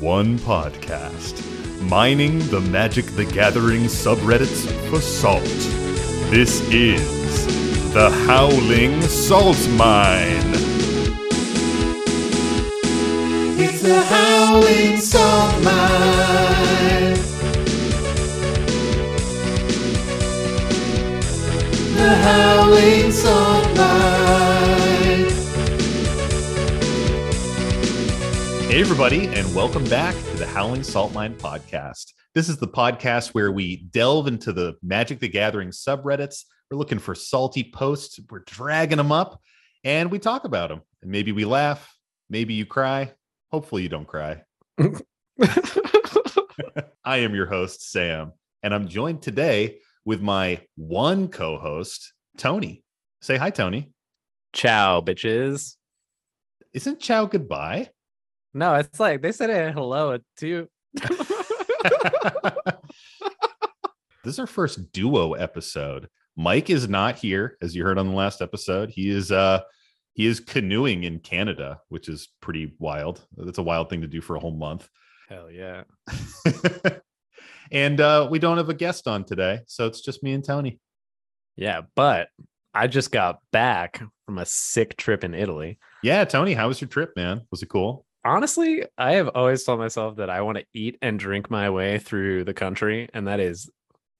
one podcast, mining the Magic the Gathering subreddits for salt. This is the Howling Salt Mine. It's the Howling Salt Mine. The Howling Hey, everybody, and welcome back to the Howling Salt Mine podcast. This is the podcast where we delve into the Magic the Gathering subreddits. We're looking for salty posts, we're dragging them up, and we talk about them. And maybe we laugh, maybe you cry. Hopefully, you don't cry. I am your host, Sam, and I'm joined today with my one co host, Tony. Say hi, Tony. Ciao, bitches. Isn't Ciao goodbye? No, it's like they said it hello too. this is our first duo episode. Mike is not here, as you heard on the last episode. He is uh he is canoeing in Canada, which is pretty wild. That's a wild thing to do for a whole month. Hell yeah. and uh we don't have a guest on today, so it's just me and Tony. Yeah, but I just got back from a sick trip in Italy. Yeah, Tony, how was your trip, man? Was it cool? Honestly, I have always told myself that I want to eat and drink my way through the country, and that is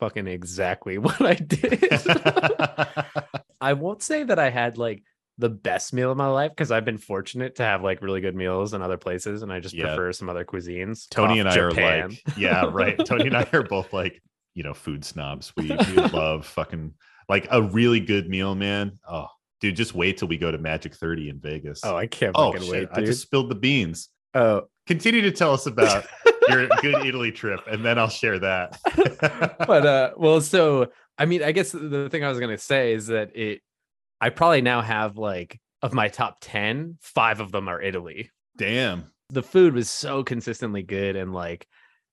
fucking exactly what I did. I won't say that I had like the best meal of my life because I've been fortunate to have like really good meals in other places, and I just Yeah. prefer some other cuisines. Tony and I Japan. are like, yeah, right. Tony and I are both like, you know, food snobs. We, we love fucking like a really good meal, man. Oh, dude, just wait till we go to Magic 30 in Vegas. oh, I can't oh fucking shit. wait, I just spilled the beans. Oh, Continue to tell us about your good Italy trip, and then I'll share that. but uh well so i mean i guess the thing i was gonna say is that it i probably now have like of my top 10 five of them are italy Damn. the food was so consistently good and like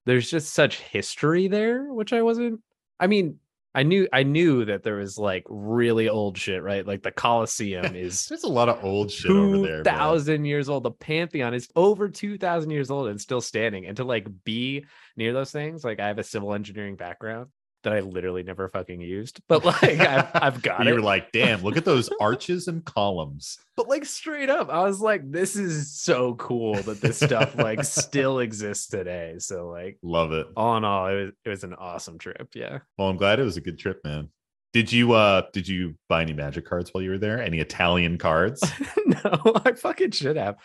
there's just such history there which i wasn't i mean i knew i knew that there was like really old shit right? Like the colosseum is There's a lot of old shit over there. 2000 years old. The pantheon is over 2000 years old and still standing. And to like be near those things like i have a civil engineering background that i literally never fucking used but like i've, I've got it. You it were like, damn, look at those arches and columns. but like straight up i was like this is so cool that this stuff like still exists today so like Love it. all in all it was it was an awesome trip yeah Well, I'm glad it was a good trip, man. Did you uh did you buy any magic cards while you were there? Any Italian cards? no, I fucking should have.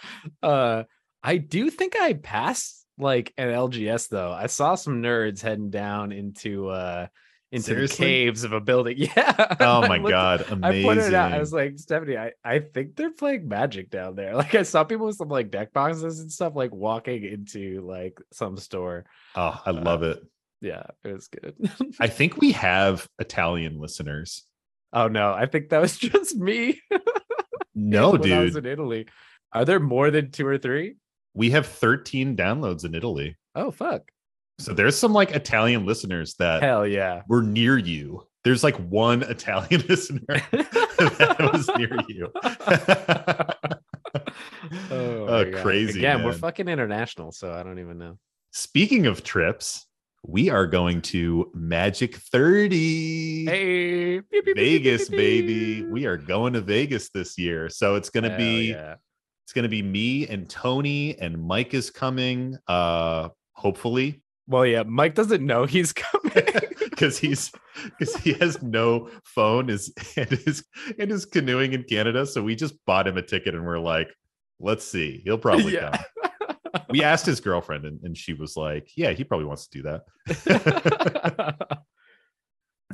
Uh I do think I passed like an LGS though. I saw some nerds heading down into uh into Seriously? the caves of a building. Yeah. Oh my looked- god, I amazing. pointed it out. I was like, Stephanie, I, I think they're playing magic down there. Like I saw people with some like deck boxes and stuff like walking into like some store. oh, I love it. Yeah, it was good. I think we have Italian listeners. oh no, I think that was just me. No, when I was dude. in Italy. Are there more than two or three? We have 13 downloads in Italy. Oh fuck. So there's some like Italian listeners that Hell yeah. were near you. There's like one Italian listener that was near you. oh, Oh, crazy, Again, we're fucking international, so I don't even know. Speaking of trips, we are going to Magic 30. Hey, Vegas, baby. We are going to Vegas this year. So it's gonna Hell be yeah. It's gonna be me and Tony and Mike is coming. Uh hopefully. Well, yeah, Mike doesn't know he's coming. Because he's because he has no phone is and is and is canoeing in Canada. So we just bought him a ticket and we're like, let's see. He'll probably Yeah. come. We asked his girlfriend and, and she was like, Yeah, he probably wants to do that.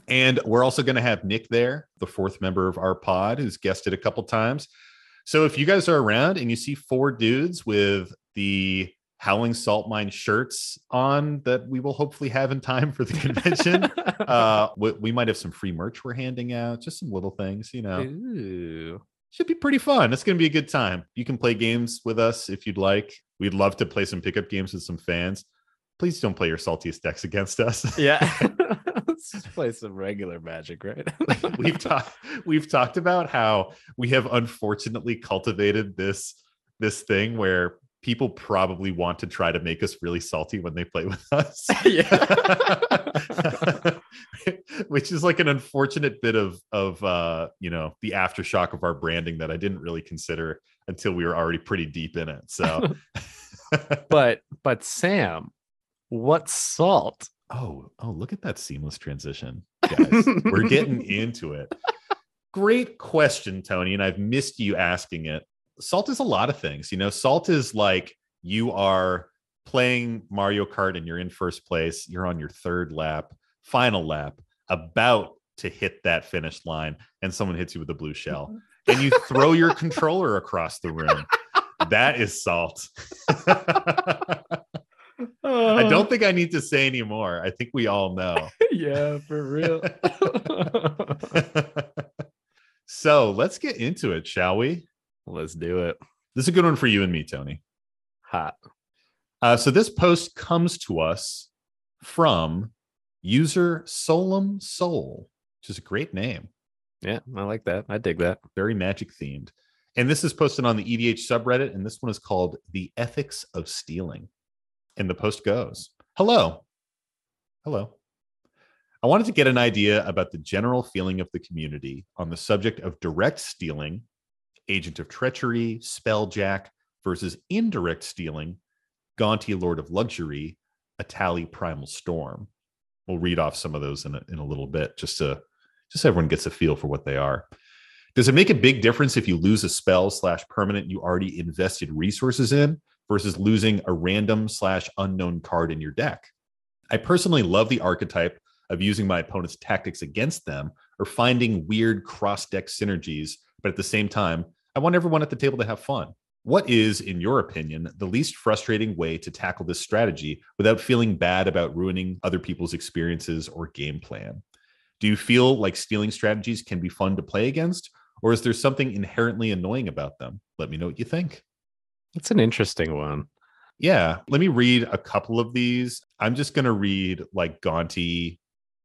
And we're also going to have Nick there, the fourth member of our pod, who's guested a couple times. So if you guys are around and you see four dudes with the Howling Salt Mine shirts on that we will hopefully have in time for the convention, uh, we, we might have some free merch we're handing out, just some little things, you know. Ooh. Should be pretty fun. It's going to be a good time. You can play games with us if you'd like. We'd love to play some pickup games with some fans. Please don't play your saltiest decks against us. Yeah. Let's just play some regular magic, right? we've talked we've talked about how we have unfortunately cultivated this this thing where people probably want to try to make us really salty when they play with us. yeah. Which is like an unfortunate bit of of uh, you know, the aftershock of our branding that I didn't really consider until we were already pretty deep in it. So but but Sam, what salt? Oh, oh, look at that seamless transition. Guys, we're getting into it. Great question, Tony, and I've missed you asking it. Salt is a lot of things. You know, salt is like you are playing Mario Kart and you're in first place, you're on your third lap, final lap, about to hit that finish line, and someone hits you with a blue shell, mm-hmm. and you throw your controller across the room. That is salt. I don't think I need to say anymore. I think we all know. yeah, for real. so let's get into it, shall we? Let's do it. This is a good one for you and me, Tony. Hot. Uh, so this post comes to us from user Solum Soul, which is a great name, Yeah, I like that. I dig that. very magic themed. And this is posted on the EDH subreddit, and this one is called The Ethics of Stealing. And the post goes Hello. Hello. I wanted to get an idea about the general feeling of the community on the subject of direct stealing, agent of treachery, spelljack versus indirect stealing, Gonti Lord of Luxury, Etali Primal Storm. We'll read off some of those in a, in a little bit just to just so everyone gets a feel for what they are. Does it make a big difference if you lose a spell slash permanent you already invested resources in versus losing a random slash unknown card in your deck? I personally love the archetype of using my opponent's tactics against them or finding weird cross deck synergies, but at the same time, I want everyone at the table to have fun. What is, in your opinion, the least frustrating way to tackle this strategy without feeling bad about ruining other people's experiences or game plan? Do you feel like stealing strategies can be fun to play against, or is there something inherently annoying about them? Let me know what you think. It's an interesting one. Yeah, let me read a couple of these. I'm just going to read like Gonti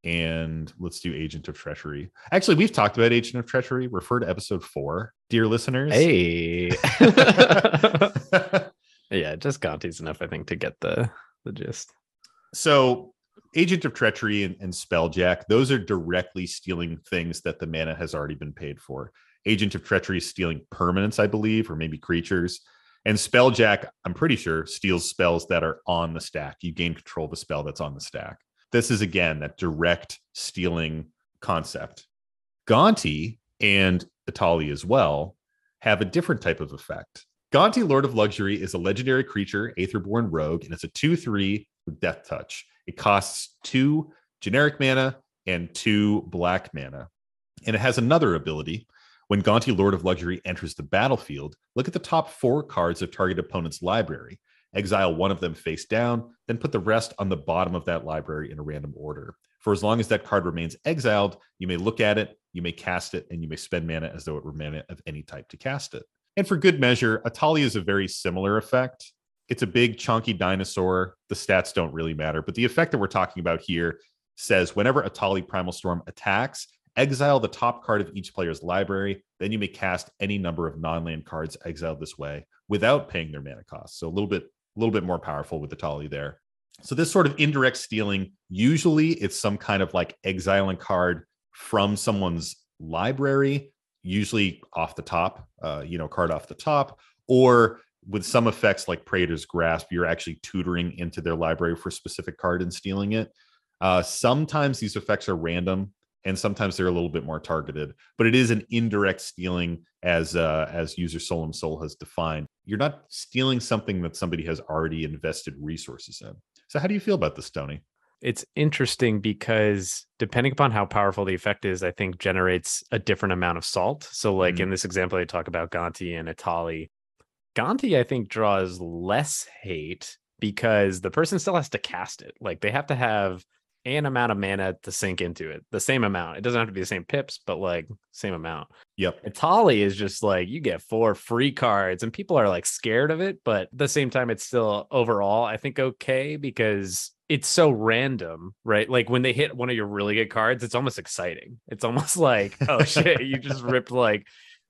and let's do Agent of Treachery. Actually, we've talked about Agent of Treachery. Refer to episode four, dear listeners. Hey. yeah, just Gonti's enough, I think, to get the the gist. so Agent of Treachery and, and Spelljack, those are directly stealing things that the mana has already been paid for. Agent of Treachery is stealing permanents, I believe, or maybe creatures. And Spelljack, I'm pretty sure, steals spells that are on the stack. You gain control of a spell that's on the stack. This is again that direct stealing concept. Gonti and Etali as well have a different type of effect. Gonti, Lord of Luxury, is a legendary creature, Aetherborn Rogue, and it's a 2 3 with Death Touch. It costs two generic mana and two black mana. And it has another ability. When Gonti, Lord of Luxury, enters the battlefield, look at the top four cards of target opponent's library. Exile one of them face down, then put the rest on the bottom of that library in a random order. For as long as that card remains exiled, you may look at it, you may cast it, and you may spend mana as though it were mana of any type to cast it. And for good measure, Etali is a very similar effect. It's a big, chunky dinosaur. The stats don't really matter, but the effect that we're talking about here says whenever Etali Primal Storm attacks, exile the top card of each player's library. Then you may cast any number of non-land cards exiled this way without paying their mana cost. So a little bit, a little bit more powerful with Etali there. So this sort of indirect stealing, usually it's some kind of like exiling card from someone's library, usually off the top, uh, you know, card off the top, or with some effects like Praetor's Grasp, you're actually tutoring into their library for a specific card and stealing it. Uh, sometimes these effects are random, and sometimes they're a little bit more targeted. But it is an indirect stealing, as uh, as user Solemn Soul has defined. You're not stealing something that somebody has already invested resources in. So, how do you feel about this, Tony? It's interesting because depending upon how powerful the effect is, I think generates a different amount of salt. So, like Mhm. in this example, I talk about Gonti and Etali. Gonti, I think, draws less hate because the person still has to cast it. Like they have to have an amount of mana to sink into it, the same amount. It doesn't have to be the same pips, but like same amount. Yep. Etali is just like you get four free cards, and people are like scared of it, but at the same time, it's still overall, I think, okay because it's so random, right? Like when they hit one of your really good cards, it's almost exciting. It's almost like, oh shit, you just ripped like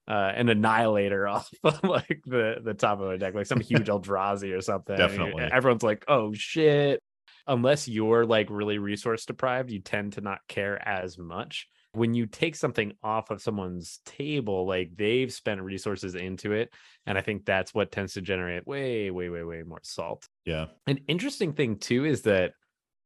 uh, an annihilator off of like the the top of a deck, like some huge Eldrazi or something. Definitely. everyone's like, "Oh shit!" Unless you're like really resource deprived, you tend to not care as much. When you take something off of someone's table, like they've spent resources into it, and I think that's what tends to generate way, way, way, way more salt. Yeah. An interesting thing too is that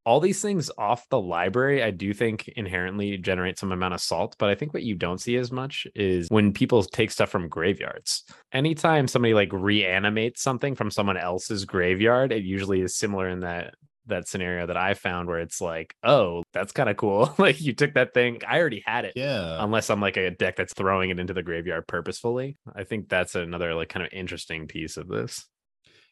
all these things off the library, I do think inherently generate some amount of salt. But I think what you don't see as much is when people take stuff from graveyards. Anytime somebody like reanimates something from someone else's graveyard, it usually is similar in that that scenario that I found where it's like, oh, that's kind of cool. like you took that thing, I already had it. Yeah. Unless I'm like a deck that's throwing it into the graveyard purposefully. I think that's another like kind of interesting piece of this.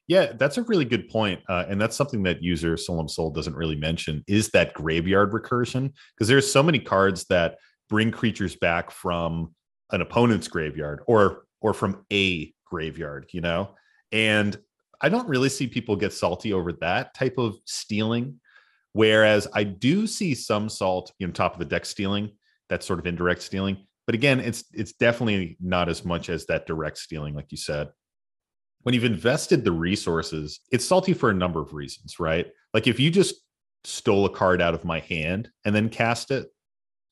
Yeah, that's a really good point. Uh, and that's something that user Solemn Soul doesn't really mention is that graveyard recursion. Because there's so many cards that bring creatures back from an opponent's graveyard or or from a graveyard, you know? And I don't really see people get salty over that type of stealing. Whereas I do see some salt, you know, top of the deck stealing, that sort of indirect stealing. But again, it's it's definitely not as much as that direct stealing, like you said when you've invested the resources, it's salty for a number of reasons, right? Like if you just stole a card out of my hand and then cast it,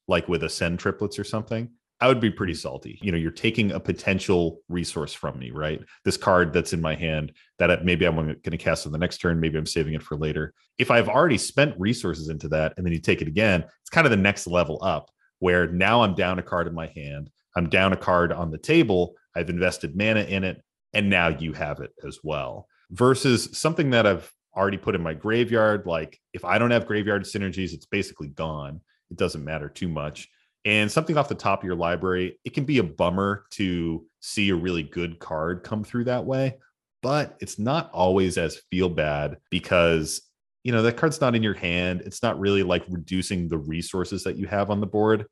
like with a Sen Triplets or something, I would be pretty salty. You know, you're taking a potential resource from me, right? This card that's in my hand that maybe I'm going to cast on the next turn, maybe I'm saving it for later. If I've already spent resources into that and then you take it again, it's kind of the next level up where now I'm down a card in my hand, I'm down a card on the table, I've invested mana in it, and now you have it as well versus something that I've already put in my graveyard. Like if I don't have graveyard synergies, it's basically gone. It doesn't matter too much. And something off the top of your library, it can be a bummer to see a really good card come through that way, but it's not always as feel bad because you know that card's not in your hand. It's not really like reducing the resources that you have on the board.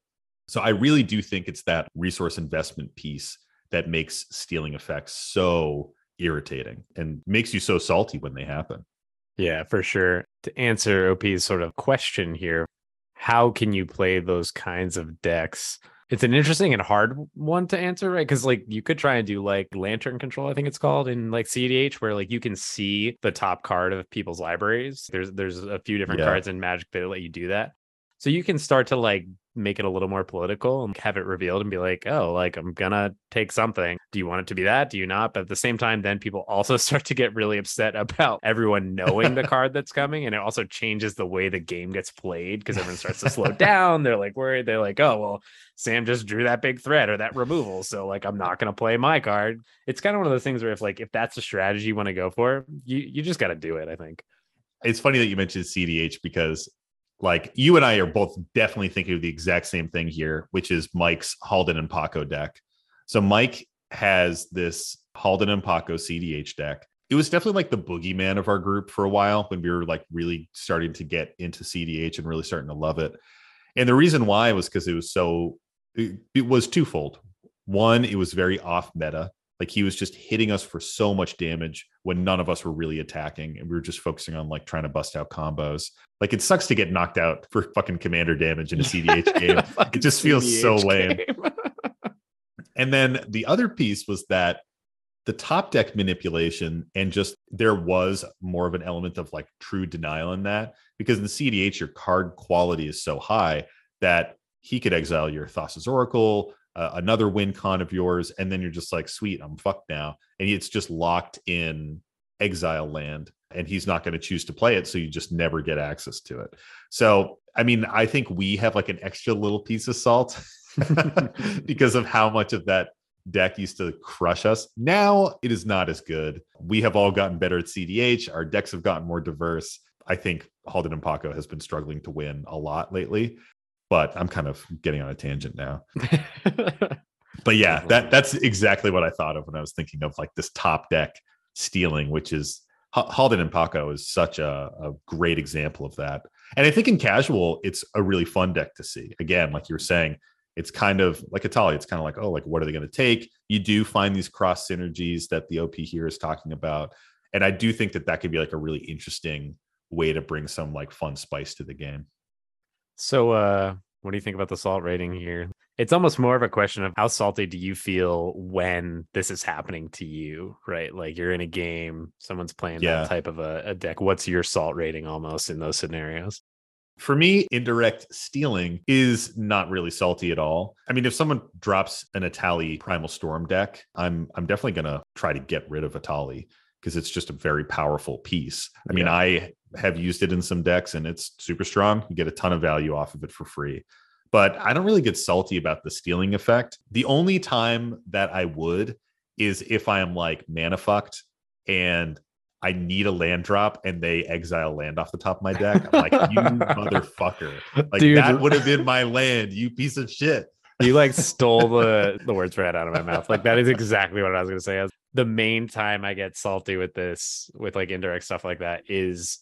So I really do think it's that resource investment piece that makes stealing effects so irritating and makes you so salty when they happen. Yeah, for sure. To answer OP's sort of question here, how can you play those kinds of decks? It's an interesting and hard one to answer, right? Because like you could try and do like lantern control, I think it's called in like CDH, where like you can see the top card of people's libraries. There's there's a few different Yeah. cards in Magic that let you do that. So you can start to like make it a little more political and have it revealed and be like, oh, like I'm gonna take something. Do you want it to be that? Do you not? But at the same time, then people also start to get really upset about everyone knowing the card that's coming. And it also changes the way the game gets played because everyone starts to slow down. They're like worried. They're like, oh, well, Sam just drew that big threat or that removal. So like I'm not gonna play my card. It's kind of one of those things where if like if that's a strategy you want to go for, you you just gotta do it, I think. It's funny that you mentioned CDH because like you and I are both definitely thinking of the exact same thing here, which is Mike's Halden and Paco deck. So Mike has this Halden and Paco CDH deck. It was definitely like the boogeyman of our group for a while when we were like really starting to get into CDH and really starting to love it. And the reason why was because it was so it, it was twofold. One, it was very off meta. Like he was just hitting us for so much damage when none of us were really attacking and we were just focusing on like trying to bust out combos. Like it sucks to get knocked out for fucking commander damage in a CDH game. It just feels so lame. And then the other piece was that the top deck manipulation and just there was more of an element of like true denial in that because in the CDH your card quality is so high that he could exile your Thassa's Oracle, uh, another win con of yours, and then you're just like, sweet, I'm fucked now, and it's just locked in exile land, and he's not going to choose to play it, so you just never get access to it. So, I mean, I think we have like an extra little piece of salt because of how much of that deck used to crush us. Now it is not as good. We have all gotten better at CDH. Our decks have gotten more diverse. I think Halden and Paco has been struggling to win a lot lately, but I'm kind of getting on a tangent now. But yeah, that that's exactly what I thought of when I was thinking of like this top deck stealing, which is Halden and Paco is such a, a great example of that. And I think in casual, it's a really fun deck to see. Again, like you were saying, it's kind of like Italia. It's kind of like, oh, like what are they going to take? You do find these cross synergies that the OP here is talking about, and I do think that that could be like a really interesting way to bring some like fun spice to the game. So uh what do you think about the salt rating here? It's almost more of a question of how salty do you feel when this is happening to you, right? Like you're in a game, someone's playing Yeah. that type of a, a deck. What's your salt rating almost in those scenarios? For me, indirect stealing is not really salty at all. I mean, if someone drops an Etali Primal Storm deck, I'm I'm definitely gonna try to get rid of Etali because it's just a very powerful piece. I mean, Yeah. I have used it in some decks and it's super strong. You get a ton of value off of it for free. But I don't really get salty about the stealing effect. The only time that I would is if I am like mana fucked and I need a land drop and they exile land off the top of my deck. I'm like, you motherfucker. Like Dude. that would have been my land, you piece of shit. You like stole the the words right out of my mouth. Like that is exactly what I was gonna say. The main time I get salty with this, with like indirect stuff like that, is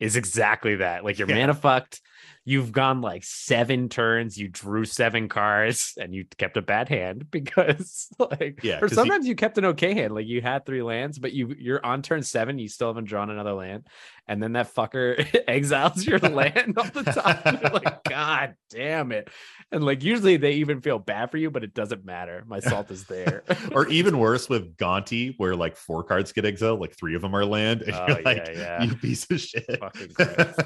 is exactly that. Like you're Yeah. mana fucked. You've gone like seven turns. You drew seven cards, and you kept a bad hand because like Yeah, Or sometimes you kept an okay hand. Like you had three lands, but you you're on turn seven. You still haven't drawn another land, and then that fucker exiles your land all the time. You're like, God damn it! And like usually they even feel bad for you, but it doesn't matter. My salt is there. or even worse with Gonti, where like four cards get exiled, like three of them are land. And Oh, you're yeah, like, yeah. you piece of shit. Fucking Christ.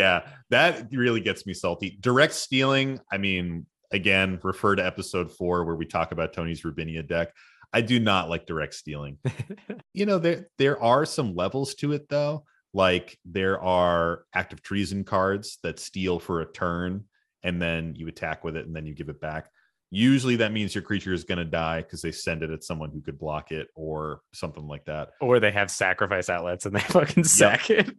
Yeah, that really gets me salty. Direct stealing, I mean, again, refer to episode four where we talk about Tony's Rubinia deck. I do not like direct stealing. you know, there there are some levels to it though. Like there are active treason cards that steal for a turn and then you attack with it and then you give it back. Usually that means your creature is going to die because they send it at someone who could block it or something like that. or they have sacrifice outlets and they fucking sack it.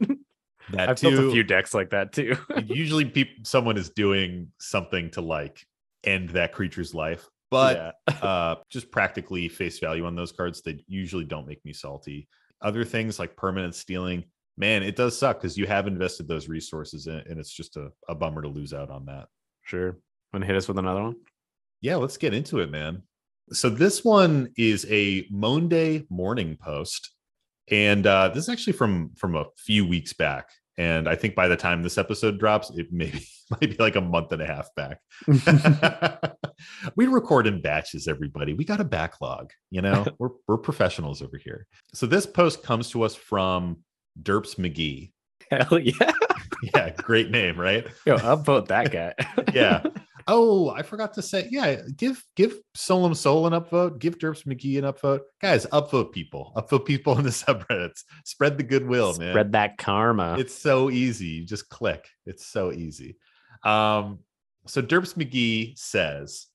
That I've too, built a few decks like that too. usually people someone is doing something to like end that creature's life but Yeah. uh just practically face value on those cards they usually don't make me salty other things like permanent stealing man it does suck because you have invested those resources in and it's just a, a bummer to lose out on that sure. Want to hit us with another one? yeah let's get into it man so this one is a monday morning post and uh this is actually from from a few weeks back and i think by the time this episode drops it maybe might be like a month and a half back we record in batches everybody we got a backlog you know we're, we're professionals over here so this post comes to us from derps mcgee Hell yeah. yeah great name right Yo, I'll vote that guy. Yeah. Oh, I forgot to say, yeah, give give Solem Soul an upvote, give Derps McGee an upvote. Guys, upvote people, upvote people in the subreddits. Spread the goodwill, man. Spread that karma. It's so easy. You just click. It's so easy. Um, so Derps McGee says,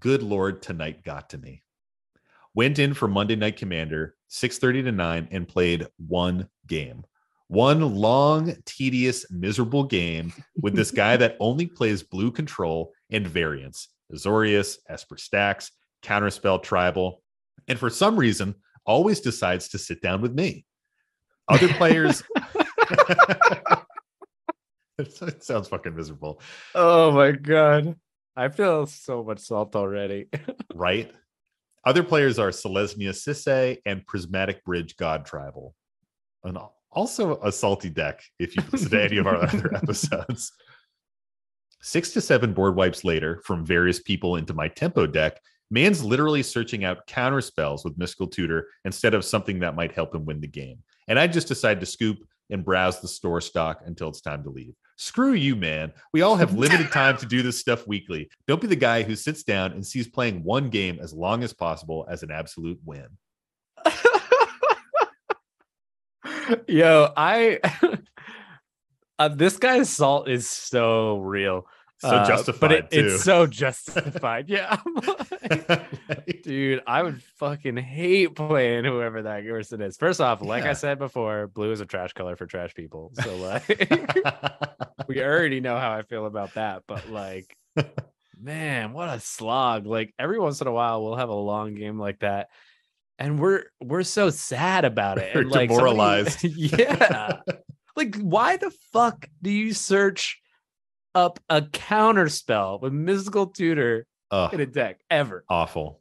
Good Lord, tonight got to me. Went in for Monday Night Commander, 6:30 to 9, and played one game. One long, tedious, miserable game with this guy that only plays blue control and variants, Azorius, Esper Stacks, Counterspell Tribal, and for some reason always decides to sit down with me. Other players it sounds fucking miserable, oh my god. I feel so much salt already. right? Other players are Selesnya Sisse and Prismatic Bridge God Tribal. And also a salty deck if you listen to any of our other episodes. Six to seven board wipes later, from various people into my tempo deck, man's literally searching out counter spells with Mystical Tutor instead of something that might help him win the game. And I just decide to scoop and browse the store stock until it's time to leave. Screw you, man. We all have limited time to do this stuff weekly. Don't be the guy who sits down and sees playing one game as long as possible as an absolute win. Yo, I uh, this guy's salt is so real. So Uh, justified but it, it's so justified. yeah, like, dude, I would fucking hate playing whoever that person is. First off, like Yeah. I said before, blue is a trash color for trash people. So like, we already know how I feel about that. But like, man, what a slog! Like every once in a while, we'll have a long game like that. And we're we're so sad about it. We're And like somebody- demoralized. yeah. Like, why the fuck do you search up a counter spell with mystical tutor Ugh, in a deck ever? awful.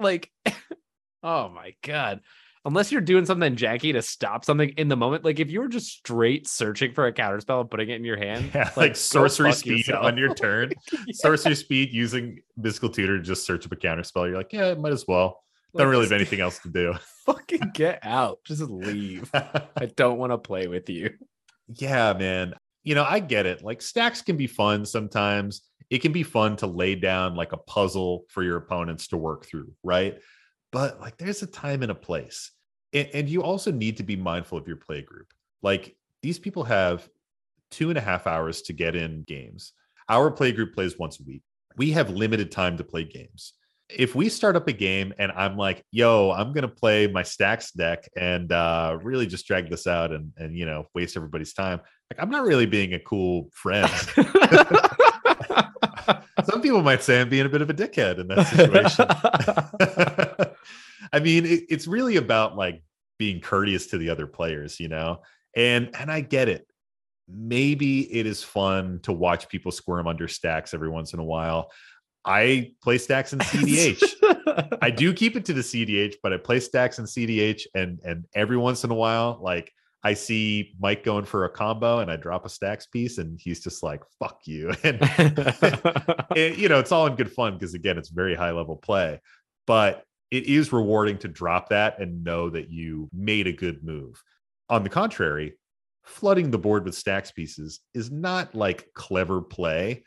Like, oh my god. unless you're doing something janky to stop something in the moment. Like if you were just straight searching for a counter spell and putting it in your hand, Yeah, like, like, sorcery speed yourself. on your turn. Sorcery speed using mystical tutor to just search up a counter spell. You're like, yeah, might as well. Don't really have anything else to do. Fucking get out. Just leave. I don't want to play with you. yeah, man. You know, I get it. Like stacks can be fun sometimes. It can be fun to lay down like a puzzle for your opponents to work through, right? But like there's a time and a place. And, and you also need to be mindful of your play group. Like these people have two and a half hours to get in games. Our play group plays once a week. We have limited time to play games. If we start up a game and I'm like, yo, I'm gonna play my stacks deck and uh really just drag this out and and you know waste everybody's time, like I'm not really being a cool friend. Some people might say I'm being a bit of a dickhead in that situation. I mean, it, it's really about like being courteous to the other players, you know. And and I get it. Maybe it is fun to watch people squirm under stacks every once in a while. I play stacks in CDH. I do keep it to the CDH, but I play stacks in CDH, and and every once in a while, like I see Mike going for a combo, and I drop a stacks piece, and he's just like, "Fuck you," and it- you know, it's all in good fun because again, it's very high level play, but it is rewarding to drop that and know that you made a good move. On the contrary, flooding the board with stacks pieces is not like clever play.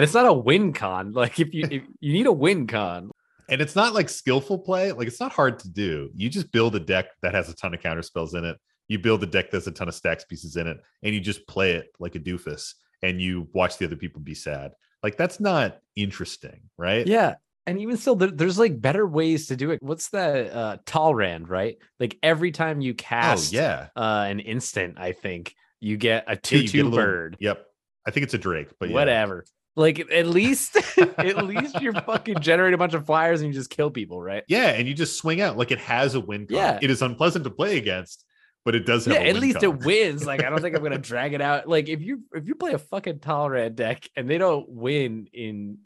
And it's not a win con. Like if you if you need a win con, and it's not like skillful play. Like it's not hard to do. You just build a deck that has a ton of counter spells in it. You build a deck that's a ton of stacks pieces in it, and you just play it like a doofus, and you watch the other people be sad. Like that's not interesting, right? yeah. And even still, there's like better ways to do it. What's that? Uh, Talrand, right? Like every time you cast Oh cast yeah. uh, an instant, I think you get a Yeah, two two a little- bird. Yep. I think it's a Drake, but yeah. whatever. Like at least at least you're fucking generate a bunch of flyers and you just kill people, right? Yeah, and you just swing out like it has a win. Con. Yeah. It is unpleasant to play against, but it does have Yeah, at least con. it wins. Like I don't think I'm gonna drag it out. Like if you if you play a fucking Talrand deck and they don't win in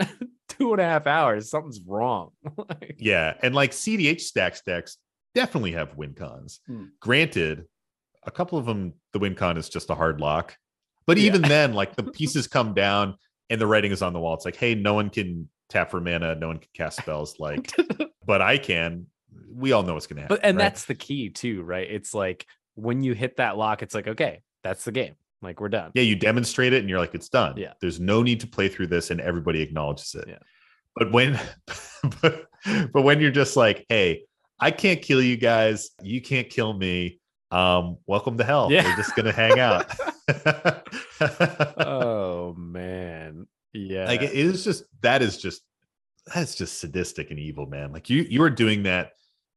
two and a half hours, something's wrong. Like, Yeah, and like CDH stacks decks definitely have win cons. Hmm. Granted, a couple of them the win con is just a hard lock. But Yeah. even then, like the pieces come down and the writing is on the wall. It's like, hey, no one can tap for mana, no one can cast spells, like, but I can. We all know what's gonna happen. but and right? that's the key too, right? It's like when you hit that lock, it's like okay, that's the game. Like we're done. yeah, you demonstrate it and you're like, it's done. Yeah. There's no need to play through this, and everybody acknowledges it. Yeah. But when but, but when you're just like, hey, I can't kill you guys, you can't kill me. Um, welcome to hell. Yeah. We're just gonna hang out. oh man, yeah. like it is just that is just that's just sadistic and evil, man. Like you you are doing that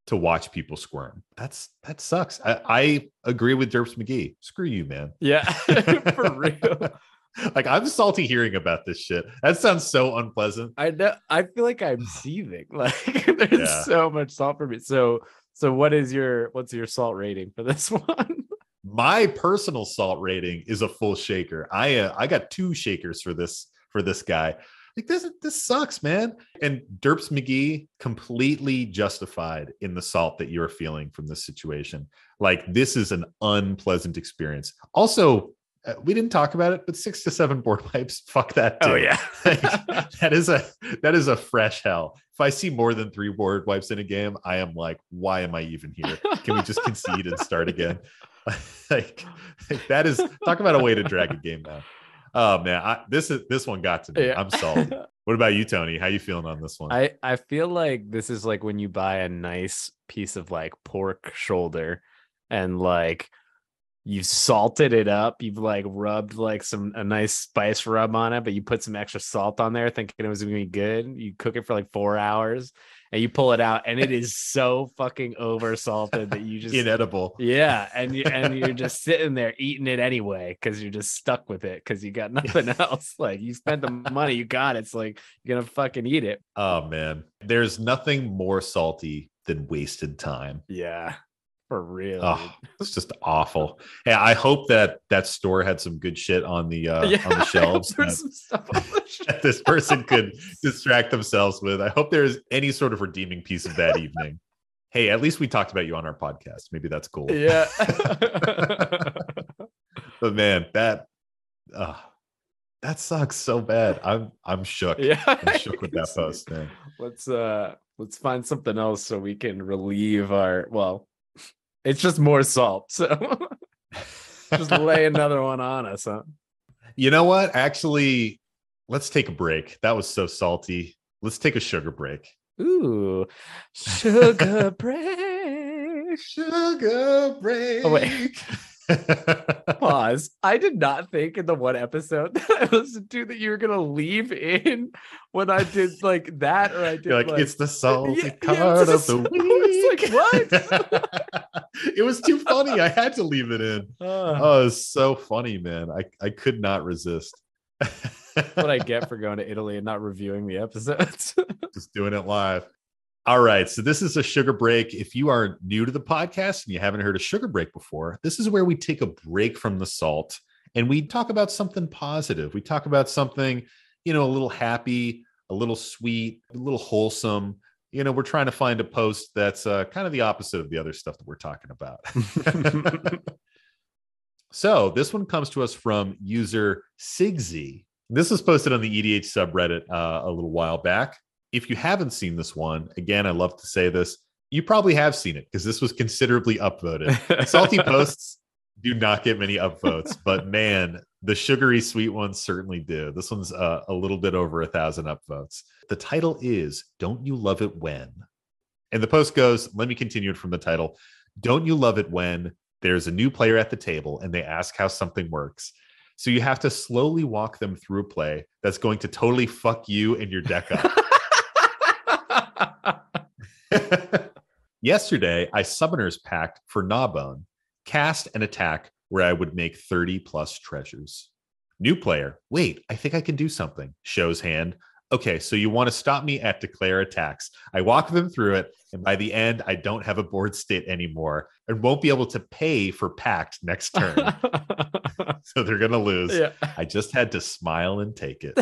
to watch people squirm. That's that sucks. I, I agree with Derps McGee. Screw you, man. yeah, for real. like I'm salty hearing about this shit. That sounds so unpleasant. I know. I feel like I'm seething. Like there's Yeah. so much salt for me. So, so what is your what's your salt rating for this one? My personal salt rating is a full shaker. I uh, I got two shakers for this for this guy. Like this this sucks, man. And Derps McGee completely justified in the salt that you're feeling from this situation. Like this is an unpleasant experience. Also, uh, we didn't talk about it, but six to seven board wipes, fuck that. Too. Oh yeah, like, that is a that is a fresh hell. If I see more than three board wipes in a game, I am like, why am I even here? Can we just concede and start again? like, like, that is talk about a way to drag a game down. Oh man, I, this is this one got to me. Yeah. I'm salty. What about you, Tony? How you feeling on this one? I I feel like this is like when you buy a nice piece of like pork shoulder and like you've salted it up, you've like rubbed like some a nice spice rub on it, but you put some extra salt on there thinking it was gonna be good. You cook it for like four hours and you pull it out and it is so fucking over salted that you just Inedible. yeah, and you and you're just sitting there eating it anyway because you're just stuck with it because you got nothing else. Like you spent the money, you got it. It's like you're gonna fucking eat it. Oh man, there's nothing more salty than wasted time. Yeah, for real. Oh, it's just awful. Yeah, I hope that that store had some good shit on the uh, dude. on the shelves There's some stuff on the shelf. that this person could distract themselves with. I hope there is any sort of redeeming piece of that evening. Hey, at least we talked about you on our podcast. Maybe that's cool. Yeah. but man, that uh, that sucks so bad. I'm I'm shook. yeah. I'm shook with that post, man. Let's uh let's find something else so we can relieve our well, it's just more salt. So just lay another one on us, huh? You know what? Actually, let's take a break. That was so salty. Let's take a sugar break. Ooh, sugar break. Sugar break. Oh, wait. Pause. I did not think in the one episode that I listened to that you were gonna leave in when I did like that, or I did like, like, it's the salty yeah, card it's of the week. it's like, it was too funny. I had to leave it in. uh, Oh, it's so funny, man. I, I could not resist. what I get for going to Italy and not reviewing the episodes. just doing it live. All right. So, this is a sugar break. If you are new to the podcast and you haven't heard a sugar break before, this is where we take a break from the salt and we talk about something positive. We talk about something, you know, a little happy, a little sweet, a little wholesome. You know, we're trying to find a post that's uh, kind of the opposite of the other stuff that we're talking about. so, this one comes to us from user Sigzy. This was posted on the EDH subreddit uh, a little while back if you haven't seen this one, again, I love to say this, you probably have seen it because this was considerably upvoted. Salty posts do not get many upvotes, but man, the sugary sweet ones certainly do. This one's uh, a little bit over a thousand upvotes. The title is Don't You Love It When? And the post goes, let me continue it from the title. Don't you love it when there's a new player at the table and they ask how something works? So you have to slowly walk them through a play that's going to totally fuck you and your deck up. Yesterday, I Summoner's Pacted for Gnawbone, cast an attack where I would make 30 plus treasures. New player, wait, I think I can do something. Shows hand. Okay, so you want to stop me at declare attacks. I walk them through it, and by the end, I don't have a board state anymore and won't be able to pay for pact next turn. so they're going to lose. yeah. I just had to smile and take it.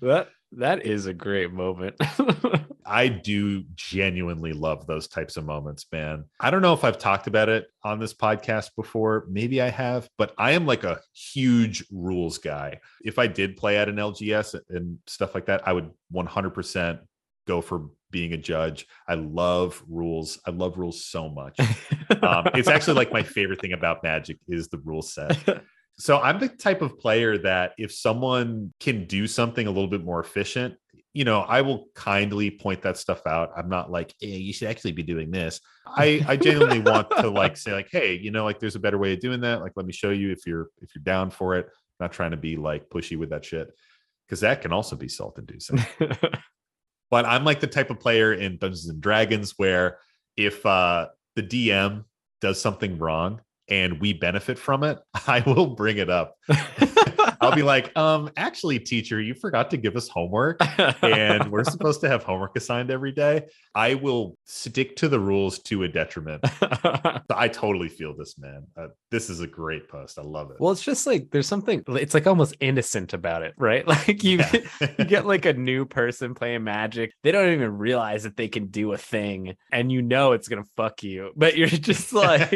that that is a great moment. I do genuinely love those types of moments, man. I don't know if I've talked about it on this podcast before. Maybe I have, but I am like a huge rules guy. If I did play at an LGS and stuff like that, I would 100% go for being a judge. I love rules. I love rules so much. Um, it's actually like my favorite thing about Magic is the rule set. So I'm the type of player that if someone can do something a little bit more efficient, you know, I will kindly point that stuff out. I'm not like, hey, you should actually be doing this. I, I genuinely want to like say, like, hey, you know, like there's a better way of doing that. Like, let me show you if you're if you're down for it. not trying to be like pushy with that shit. Cause that can also be self-inducing. but I'm like the type of player in Dungeons and Dragons where if uh the DM does something wrong and we benefit from it, I will bring it up. I'll be like, um, actually, teacher, you forgot to give us homework. And we're supposed to have homework assigned every day. I will stick to the rules to a detriment. I totally feel this, man. Uh, this is a great post. I love it. well, it's just like there's something it's like almost innocent about it, right? Like you Yeah. you get like a new person playing magic. They don't even realize that they can do a thing and you know it's gonna fuck you, but you're just like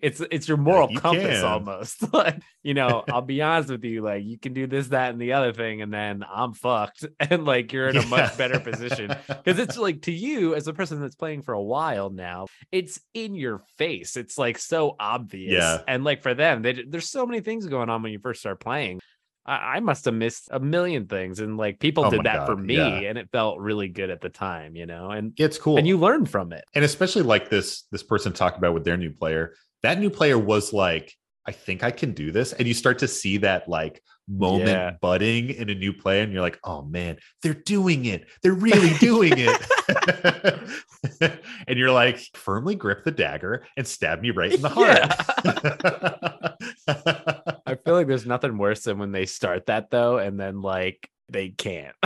it's it's your moral you compass can. almost. like, you know, I'll be honest with you, like you can do this, that, and the other thing, and then I'm fucked. And like you're in a much better position. Because it's like to you, as a person that's playing for a while now, it's in your face. It's like so obvious. Yeah. And like for them, they, there's so many things going on when you first start playing. I, I must have missed a million things. And like people Oh did that for me, yeah. and it felt really good at the time, you know, and it's cool. and you learn from it. and especially like this this person talked about with their new player that new player was like i think i can do this and you start to see that like moment Yeah. budding in a new play, and you're like oh man they're doing it. They're really doing it. And you're like firmly grip the dagger and stab me right in the heart. I feel like there's nothing worse than when they start that though, and then like they can't.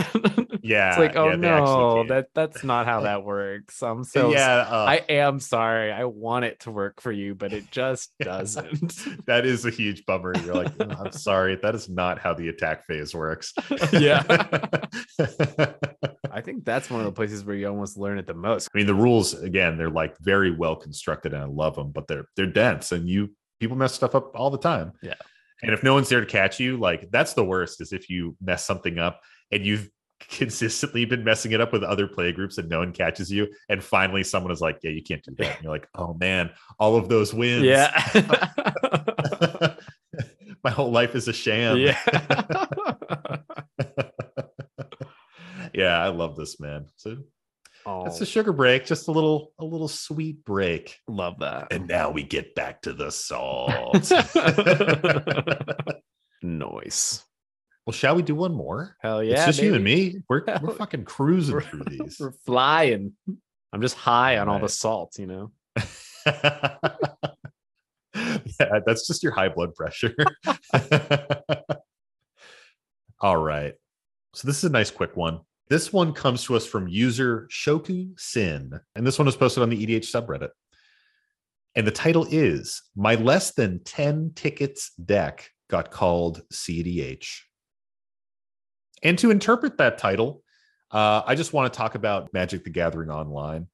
Yeah. it's like, oh yeah, no, that that's not how that works. I'm so yeah, uh, I am sorry. I want it to work for you, but it just doesn't. that is a huge bummer. You're like, "Oh, I'm sorry, that is not how the attack phase works. Yeah. I I think that's one of the places where you almost learn it the most. I mean, the rules again, they're like very well constructed, and I love them, but they're they're dense, and you people mess stuff up all the time. Yeah. And if no one's there to catch you, like that's the worst. Is if you mess something up and you've consistently been messing it up with other play groups and no one catches you, and finally someone is like, "Yeah, you can't do that." And you're like, "Oh man, all of those wins." Yeah. My whole life is a sham. yeah. yeah, I love this man. So oh, that's a sugar break, just a little, a little sweet break. love that. And now we get back to the salt. Noise. well, shall we do one more? Hell yeah. it's just you and me. We're we're fucking cruising We're- through these. We're flying. I'm just high on all the salt, you know. yeah, that's just your high blood pressure. All right. So this is a nice quick one. This one comes to us from user Shoku Sin, and this one was posted on the EDH subreddit. And the title is My Less Than 10 Tickets Deck Got Called CDH. And to interpret that title, uh, I just want to talk about Magic the Gathering Online.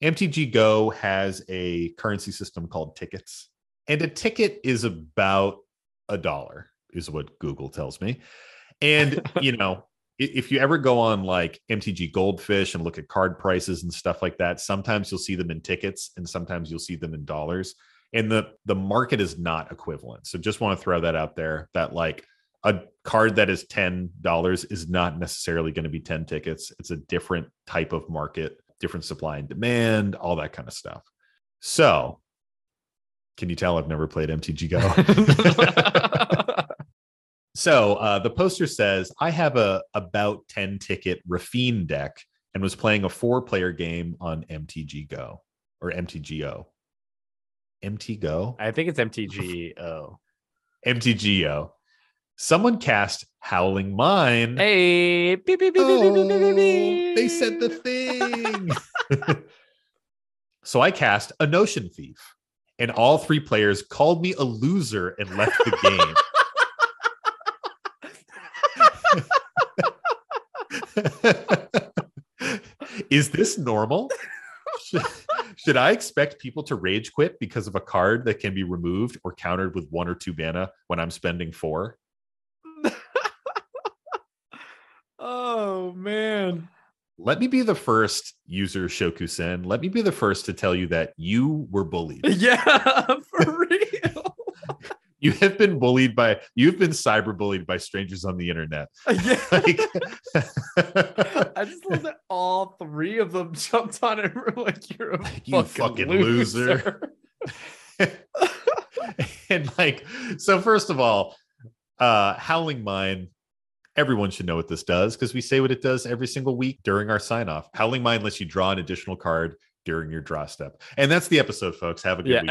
MTG Go has a currency system called tickets, and a ticket is about a dollar, is what Google tells me. And, you know, if you ever go on like MTG Goldfish and look at card prices and stuff like that, sometimes you'll see them in tickets and sometimes you'll see them in dollars. And the the market is not equivalent. So just want to throw that out there that like a card that is $10 is not necessarily going to be 10 tickets. It's a different type of market, different supply and demand, all that kind of stuff. So, can you tell I've never played MTG Go? so, uh, the poster says I have a about 10 ticket Raffine deck and was playing a four player game on MTG Go or MTGO. MTGO? I think it's MTGO. MTGO. Someone cast Howling Mine. Hey, beep, beep, beep, Oh, beep. they said the thing. so I cast a Notion Thief, and all three players called me a loser and left the game. Is this normal? Should, should I expect people to rage quit because of a card that can be removed or countered with one or two mana when I'm spending four? oh man. Let me be the first user Shokusen. Let me be the first to tell you that you were bullied. Yeah. You have been bullied by you've been cyberbullied by strangers on the internet. yeah. Like I just love that all three of them jumped on it. We're like, you're a You fucking, fucking loser. loser." and like so first of all, uh Howling Mine everyone should know what this does because we say what it does every single week during our sign off. Howling Mine lets you draw an additional card during your draw step. And that's the episode folks. Have a good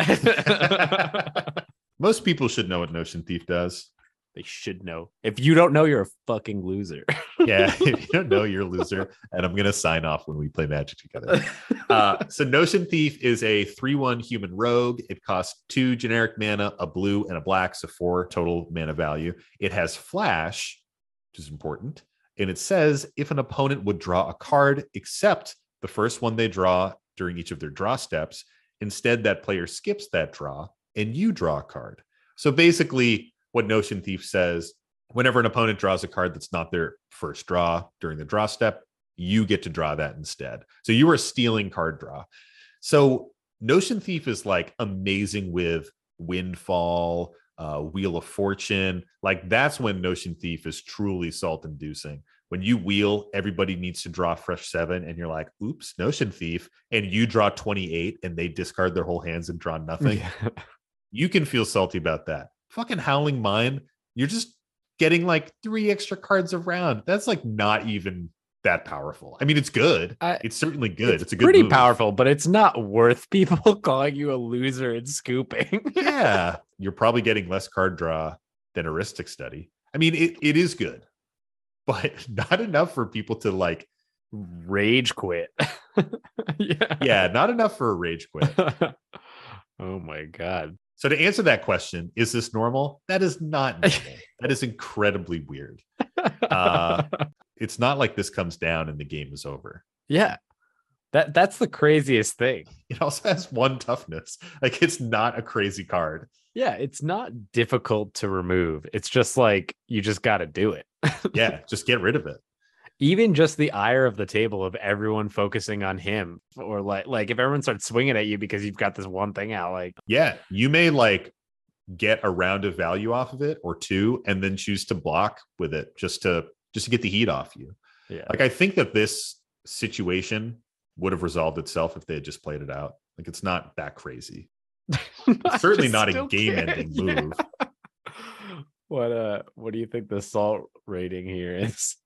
week. Most people should know what Notion Thief does. they should know. If you don't know, you're a fucking loser. Yeah, if you don't know, you're a loser. And I'm gonna sign off when we play Magic together. Uh, so Notion Thief is a three-one human rogue. It costs two generic mana, a blue and a black, so four total mana value. It has flash, which is important, and it says if an opponent would draw a card except the first one they draw during each of their draw steps, instead that player skips that draw and you draw a card. So basically, what Notion Thief says whenever an opponent draws a card that's not their first draw during the draw step, you get to draw that instead. So you are stealing card draw. So Notion Thief is like amazing with Windfall, uh, Wheel of Fortune. Like that's when Notion Thief is truly salt inducing. When you wheel, everybody needs to draw fresh seven, and you're like, oops, Notion Thief. And you draw 28 and they discard their whole hands and draw nothing you can feel salty about that. Fucking howling mine, you're just getting like three extra cards around. That's like not even that powerful. I mean, it's good. I- it's certainly good. It's, a good pretty move. powerful, but it's not worth people calling you a loser and scooping. yeah, you're probably getting less card draw than Rhystic Study. I mean, it, it is good. but not enough for people to like, Rage quit. yeah. yeah, not enough for a rage quit. oh my god. So to answer that question, is this normal? That is not normal. that is incredibly weird. Uh, It's not like this comes down and the game is over. yeah. That that's the craziest thing. It also has one toughness. Like it's not a crazy card. Yeah, it's not difficult to remove. It's just like you just got to do it. Yeah, just get rid of it. Even just the ire of the table of everyone focusing on him, or like like if everyone starts swinging at you because you've got this one thing out, like Yeah, you may like get a round of value off of it or two and then choose to block with it just to just to get the heat off you. yeah, Like I think that this situation would have resolved itself if they had just played it out. Like it's not that crazy. I certainly not a game-ending can't- move. What uh what do you think the salt rating here is?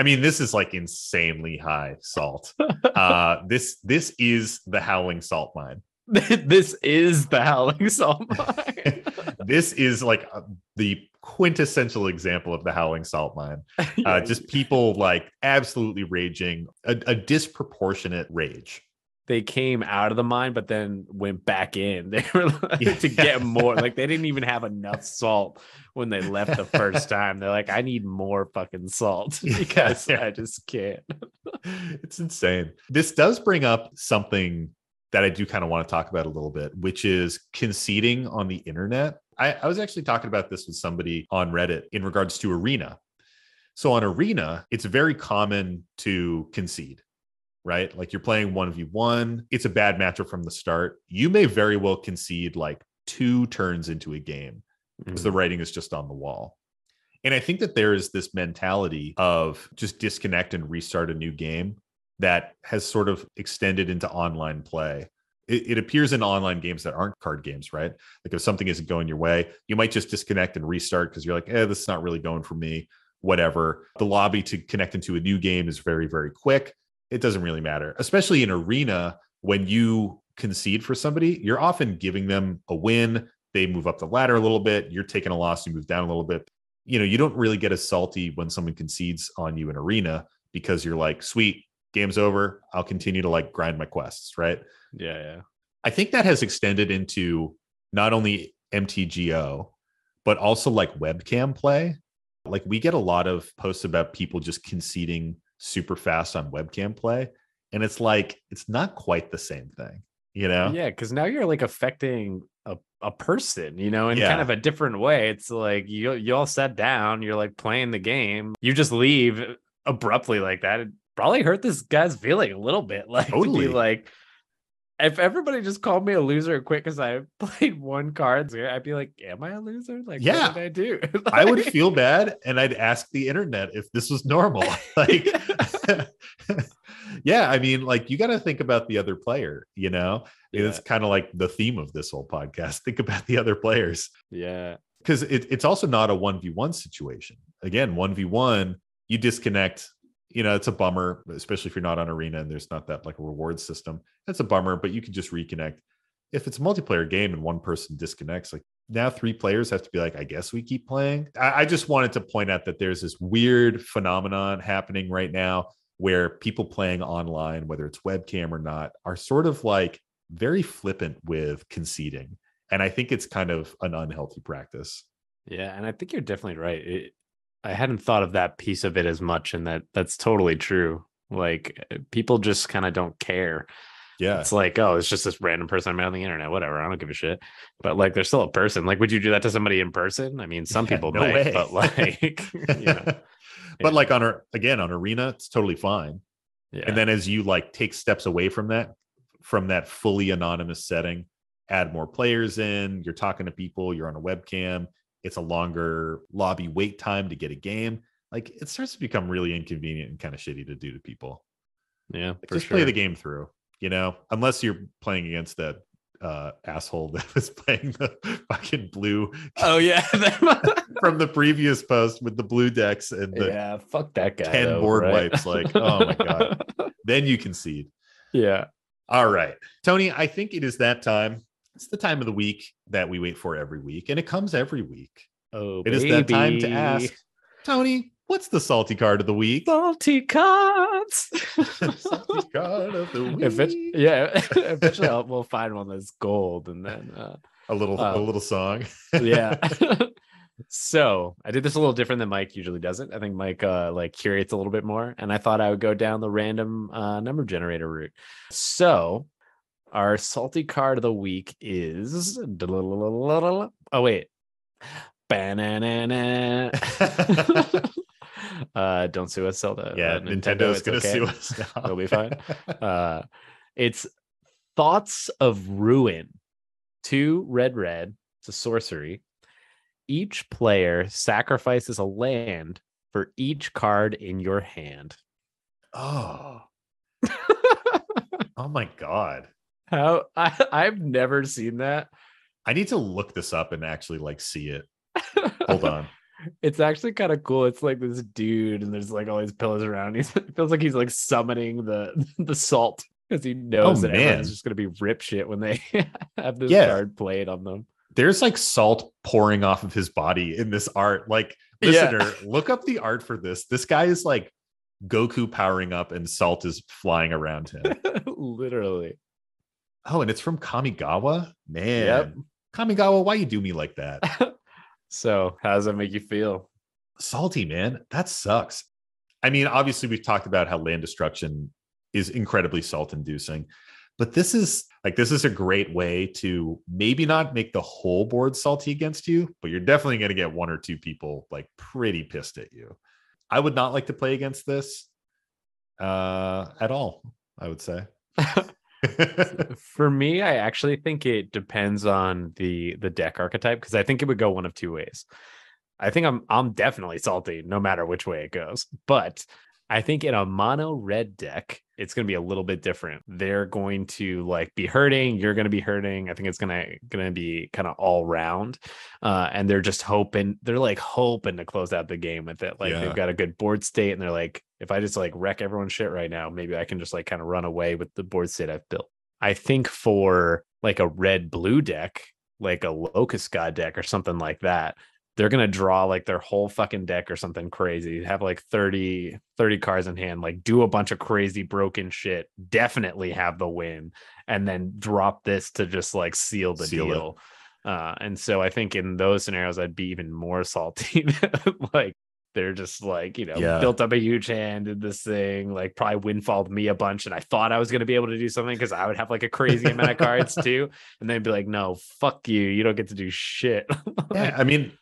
I mean, this is like insanely high salt. uh this this is the howling salt mine. this is the howling salt mine. this is like uh, the quintessential example of the howling salt mine. Uh, just people like absolutely raging, a, a disproportionate rage. They came out of the mine, but then went back in. They were like, Yeah. to get more. Like they didn't even have enough salt when they left the first time. They're like, I need more fucking salt Yeah. because I just can't. it's insane. This does bring up something that I do kind of want to talk about a little bit, which is conceding on the internet. I, I was actually talking about this with somebody on Reddit in regards to Arena. So on Arena, it's very common to concede, right? Like you're playing 1v1, it's a bad matchup from the start. You may very well concede like two turns into a game because the writing is just on the wall. And I think that there is this mentality of just disconnect and restart a new game that has sort of extended into online play. It, it appears in online games that aren't card games, right? Like if something isn't going your way, you might just disconnect and restart because you're like, eh, this is not really going for me, whatever. The lobby to connect into a new game is very, very quick. It doesn't really matter, especially in Arena when you concede for somebody, you're often giving them a win they move up the ladder a little bit you're taking a loss you move down a little bit. You know you don't really get as salty when someone concedes on you in arena because you're like sweet game's over i'll continue to like grind my quests right? Yeah, yeah. i think that has extended into not only mtgo but also like webcam play. Like we get a lot of posts about people just conceding super fast on webcam play and it's like it's not quite the same thing you know Yeah, because now you're like affecting a, a person, you know, in Yeah. kind of a different way. It's like you you all sat down, you're like playing the game. You just leave abruptly like that. It probably hurt this guy's feeling a little bit. Like to Totally. be like if everybody just called me a loser quick because I played one card, I'd be like, Am I a loser? Like, Yeah. what did I do? I would feel bad and I'd ask the internet if this was normal. Like, yeah, I mean, like, you got to think about the other player, you know? It's kind of like the theme of this whole podcast. Think about the other players yeah. because it, it's also not a 1v1 situation. Again, 1v1, you disconnect. You know, it's a bummer, especially if you're not on arena and there's not that like a reward system. That's a bummer, but you can just reconnect. If it's a multiplayer game and one person disconnects, like now three players have to be like, I guess we keep playing. I, I just wanted to point out that there's this weird phenomenon happening right now where people playing online, whether it's webcam or not, are sort of like very flippant with conceding. And I think it's kind of an unhealthy practice. Yeah, and I think you're definitely right. It, I hadn't thought of that piece of it as much, and that that's totally true. Like uh, people just kind of don't care. Yeah. It's like, oh, it's just this random person I met on the internet. Whatever, I don't give a shit. But like, they're still a person. Like, would you do that to somebody in person? I mean, some Yeah, people no may, way. but like, you know, but yeah. like on our again on arena, it's totally fine. yeah, And then as you like take steps away from that, from that fully anonymous setting, add more players in, you're talking to people, you're on a webcam, it's a longer lobby wait time to get a game. Like it starts to become really inconvenient and kind of shitty to do to people. yeah, Like, just sure. play the game through, you know, unless you're playing against that uh asshole that was playing the fucking blue Oh yeah, from the previous post with the blue decks and the yeah. Fuck that guy. 10 though, board right? wipes, like, oh my God. then you concede. yeah, All right. Tony, I think it is that time. It's the time of the week that we wait for every week, and it comes every week. oh, It is that time to ask, Tony, What's the salty card of the week? Salty cards. salty card of the week. Eventually, yeah, eventually I'll, we'll find one that's gold, and then uh, a little a uh, little song. yeah. so I did this a little different than Mike usually does it. I think Mike uh like curates a little bit more, and I thought I would go down the random uh number generator route. So our salty card of the week is oh wait. Banana. uh don't sue us, Zelda. yeah, Uh, Nintendo's it's gonna okay. sue us now. It'll be fine. Uh it's Thoughts of Ruin. Two red red. It's a sorcery. Each player sacrifices a land for each card in your hand. oh, oh my god. How I, I've never seen that. I need to look this up and actually like see it. Hold on. It's actually kind of cool. It's like this dude, and there's like all these pillars around. He's, it feels like he's like summoning the the salt because he oh, knows Oh, that man. everyone's just gonna be rip shit when they have this Yeah. card played on them. There's like salt pouring off of his body in this art. Like, Yeah. listener, look up the art for this. This guy is like Goku powering up and salt is flying around him. Literally. Oh, and it's from Kamigawa? Man. Yep. Kamigawa, why you do me like that? So, how does that make you feel? salty man that sucks i mean obviously we've talked about how land destruction is incredibly salt inducing but this is like this is a great way to maybe not make the whole board salty against you but you're definitely going to get one or two people like pretty pissed at you i would not like to play against this uh at all i would say For me, I actually think it depends on the the deck archetype because I think it would go one of two ways. I think I'm I'm definitely salty no matter which way it goes. But I think in a mono red deck, it's going to be a little bit different. They're going to like be hurting. You're going to be hurting. I think it's gonna gonna be kind of all round, uh, and they're just hoping. They're like hoping to close out the game with it. Like Yeah. they've got a good board state, and they're like, if I just like wreck everyone's shit right now, maybe I can just like kind of run away with the board state I've built. I think for like a red blue deck, like a locust god deck or something like that, they're going to draw like their whole fucking deck or something crazy, have like 30, 30 cards in hand, like do a bunch of crazy broken shit, definitely have the win, and then drop this to just like seal the Seal it. deal. Uh, and so I think in those scenarios, I'd be even more salty. like they're just like, you know, Yeah. built up a huge hand in this thing, like probably windfalled me a bunch. And I thought I was going to be able to do something because I would have like a crazy amount of cards too. And they'd be like, no, fuck you. You don't get to do shit. yeah i mean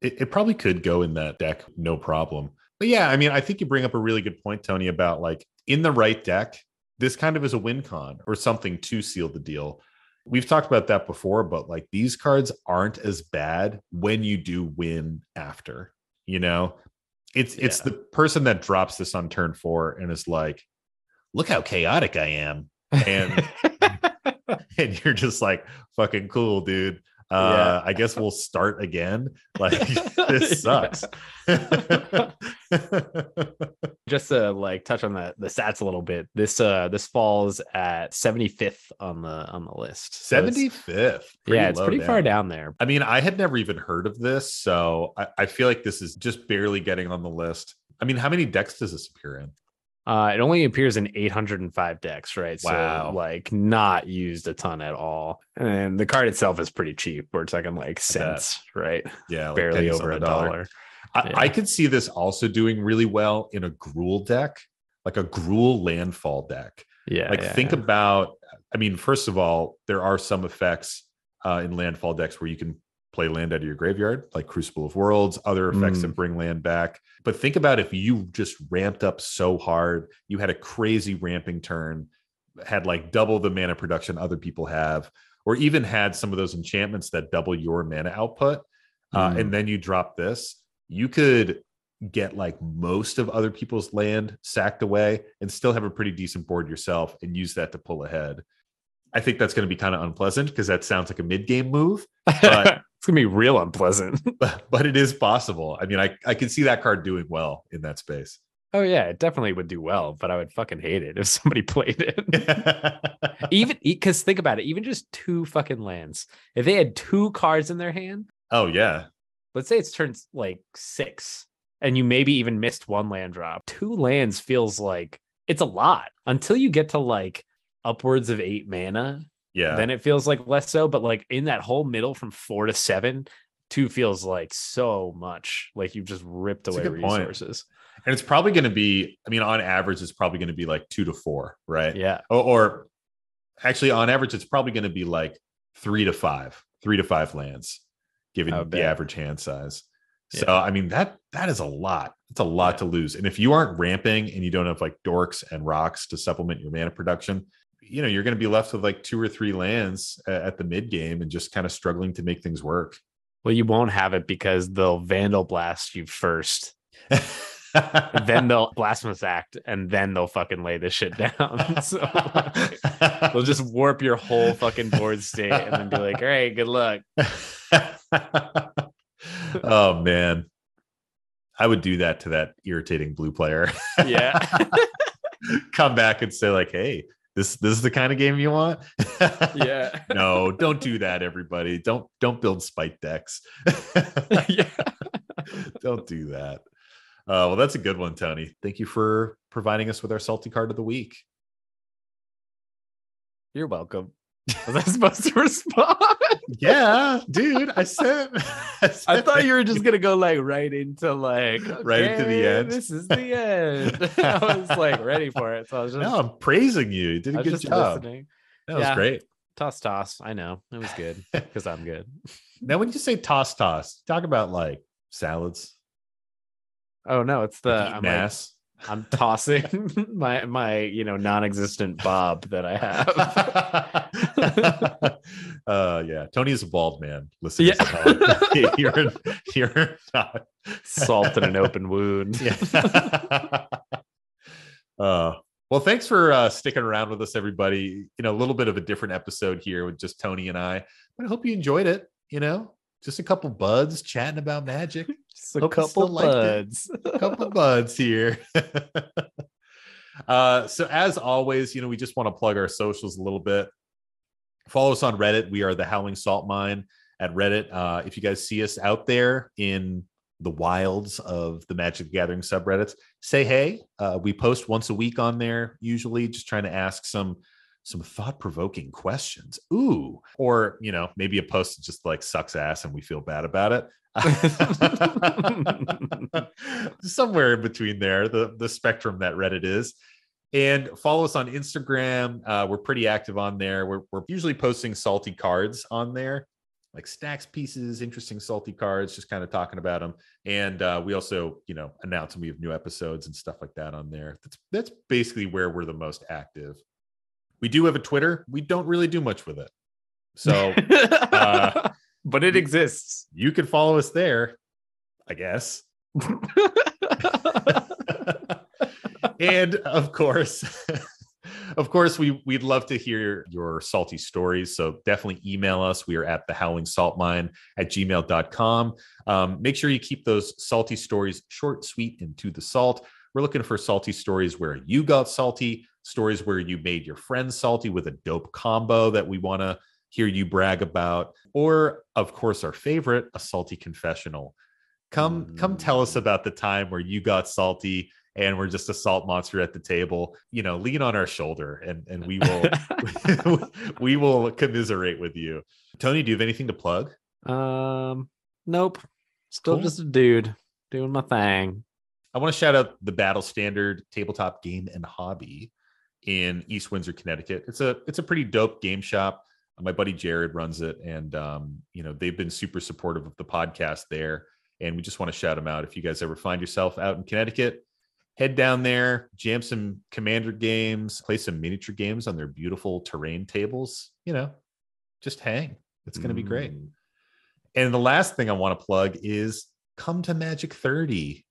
it, it probably could go in that deck no problem but yeah i mean i think you bring up a really good point tony about like in the right deck this kind of is a win con or something to seal the deal we've talked about that before but like these cards aren't as bad when you do win after you know? It's it's the person that drops this on turn four and is like look how chaotic i am. And and you're just like fucking cool dude uh i guess we'll start again. Like this sucks. Just to like touch on the the stats a little bit. This uh this falls at 75th on the on the list. So it's- 75th yeah, it's pretty far down there. i mean i had never even heard of this so I, I feel like this is just barely getting on the list. I mean how many decks does this appear in Uh, it only appears in 805 decks, right? Wow. So like not used a ton at all. And the card itself is pretty cheap. We're talking like cents, right? yeah like Barely over a dollar. I, Yeah. I could see this also doing really well in a Gruul deck like a Gruul landfall deck Yeah. like yeah, think yeah. about i mean first of all there are some effects uh, in landfall decks where you can play land out of your graveyard like crucible of worlds other effects Mm. that bring land back but think about if you just ramped up so hard you had a crazy ramping turn had like double the mana production other people have or even had some of those enchantments that double your mana output uh, Mm. and then you drop this you could get like most of other people's land sacked away and still have a pretty decent board yourself and use that to pull ahead. I think that's going to be kind of unpleasant because that sounds like a mid game move, but- it's gonna be real unpleasant. but, it is possible. I mean, I, I can see that card doing well in that space. oh yeah, it definitely would do well, but I would fucking hate it if somebody played it. even because think about it, even just two fucking lands. If they had two cards in their hand, oh, yeah. let's say it's turns like six and you maybe even missed one land drop. Two lands feels like it's a lot until you get to like upwards of eight mana. Yeah. Then it feels like less so, but like in that whole middle from four to seven, two feels like so much. Like you've just ripped That's away good point. resources. and it's probably going to be, I mean, on average, it's probably going to be like two to four, right? Yeah. Or, or actually, on average, it's probably going to be like three to five, three to five lands, given the bet. average hand size. So Yeah. I mean that that is a lot. It's a lot Yeah. to lose. And if you aren't ramping and you don't have like dorks and rocks to supplement your mana production, you know you're going to be left with like two or three lands at the mid game and just kind of struggling to make things work. Well, you won't have it because they'll vandal blast you first. then they'll blasphemous act and then they'll fucking lay this shit down. so like, they'll just warp your whole fucking board state and then be like, all right, good luck. oh man. I would do that to that irritating blue player. Yeah. Come back and say, like, hey, this this is the kind of game you want. yeah. no, don't do that, everybody. Don't don't build spike decks. yeah. don't do that. Uh, well, that's a good one, Tony. Thank you for providing us with our salty card of the week. You're welcome. Was I supposed to respond? Yeah, dude. I said. I said thought you were just gonna go like right into like Right into the end." This is the end. I was like ready for it, so I was just, No, I'm praising you. You did I a good just job. listening. That was great. Toss, toss. I know it was good because I'm good. Now, when you say toss toss, talk about like salads, Oh no, it's the mass. I'm tossing my my you know non-existent bob that I have. uh yeah tony is a bald man listen Yeah. you're you're not Salt in an open wound. yeah uh well thanks for uh sticking around with us everybody you know a little bit of a different episode here with just tony and i but i hope you enjoyed it you know just a couple buds chatting about magic Just a Hope couple buds. couple buds here. uh, so as always, you know, we just want to plug our socials a little bit. Follow us on Reddit. We are the Howling Salt Mine at Reddit. Uh, if you guys see us out there in the wilds of the Magic Gathering subreddits, say hey. Uh, we post once a week on there, usually just trying to ask some some thought-provoking questions. Ooh, or you know, maybe a post that just like sucks ass and we feel bad about it. somewhere in between there the the spectrum that reddit is. And follow us on instagram. Uh, we're pretty active on there. We're, we're usually posting salty cards on there like stacks pieces interesting salty cards just kind of talking about them and uh, we also you know announce when we have new episodes and stuff like that on there. That's that's basically where we're the most active. We do have a twitter. We don't really do much with it. So uh, but it exists. you can follow us there i guess. And of course of course we we'd love to hear your salty stories. So definitely email us. We are at the howling salt mine at gmail.com um, make sure you keep those salty stories short sweet and to the salt. We're looking for salty stories where you got salty stories where you made your friends salty with a dope combo that we want to hear you brag about or of course our favorite a salty confessional come come tell us Mm. about the time where you got salty and we're just a salt monster at the table you know lean on our shoulder and and we will we will commiserate with you tony do you have anything to plug um, nope. Still Cool. just a dude doing my thing. i want to shout out the battle standard tabletop game and hobby in east windsor connecticut it's a it's a pretty dope game shop my buddy jared runs it and um, you know they've been super supportive of the podcast there and we just want to shout them out if you guys ever find yourself out in connecticut head down there jam some commander games play some miniature games on their beautiful terrain tables you know just hang it's going to be great Mm. and the last thing i want to plug is come to magic 30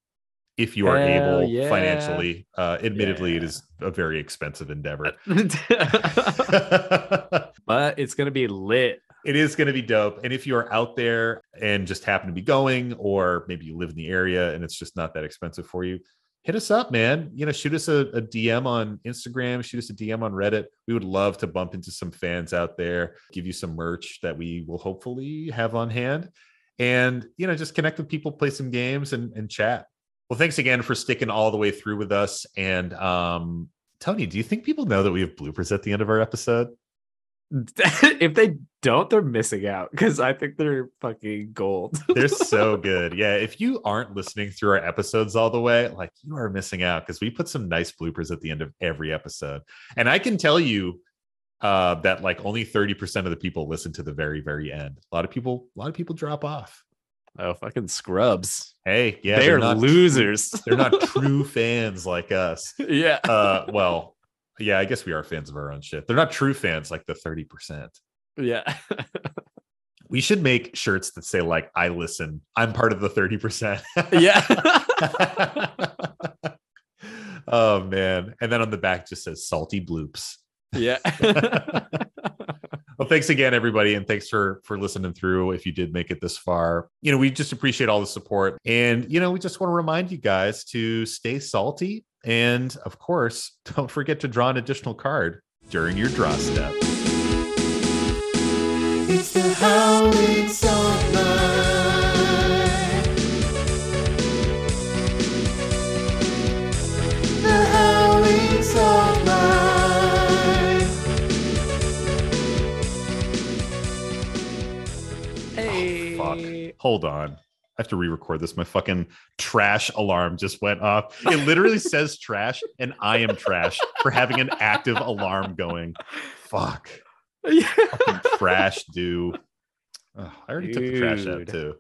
if you are Hell able yeah. financially uh admittedly it Yeah. is a very expensive endeavor but it's gonna be lit. it is going to be dope. And if you are out there and just happen to be going, or maybe you live in the area and it's just not that expensive for you, hit us up, man. You know, shoot us a, a DM on Instagram, shoot us a DM on Reddit. We would love to bump into some fans out there, give you some merch that we will hopefully have on hand. And, you know, just connect with people, play some games and, and chat. Well, thanks again for sticking all the way through with us. And um, Tony, do you think people know that we have bloopers at the end of our episode? if they don't, they're missing out because I think they're fucking gold. They're so good. Yeah. If you aren't listening through our episodes all the way, like you are missing out because we put some nice bloopers at the end of every episode. And I can tell you uh, that like only 30% of the people listen to the very, very end. A lot of people, a lot of people drop off. oh, fucking scrubs. Hey, yeah, they're, not losers. They're not true fans like us. yeah. Uh, well, yeah, I guess we are fans of our own shit. They're not true fans like the 30%. yeah. We should make shirts that say like I listen. I'm part of the 30%. yeah. oh man. And then on the back just says salty bloops. yeah. Well, thanks again, everybody, and thanks for for listening through. If you did make it this far, you know we just appreciate all the support, and you know we just want to remind you guys to stay salty, and of course, don't forget to draw an additional card during your draw step. It's the howling song. The howling song night. hey. Hold on. I have to re-record this. My fucking trash alarm just went off. It literally says trash, and I am trash for having an active alarm going. Fuck. Yeah. Fucking trash do. Ugh, I already took the trash out too.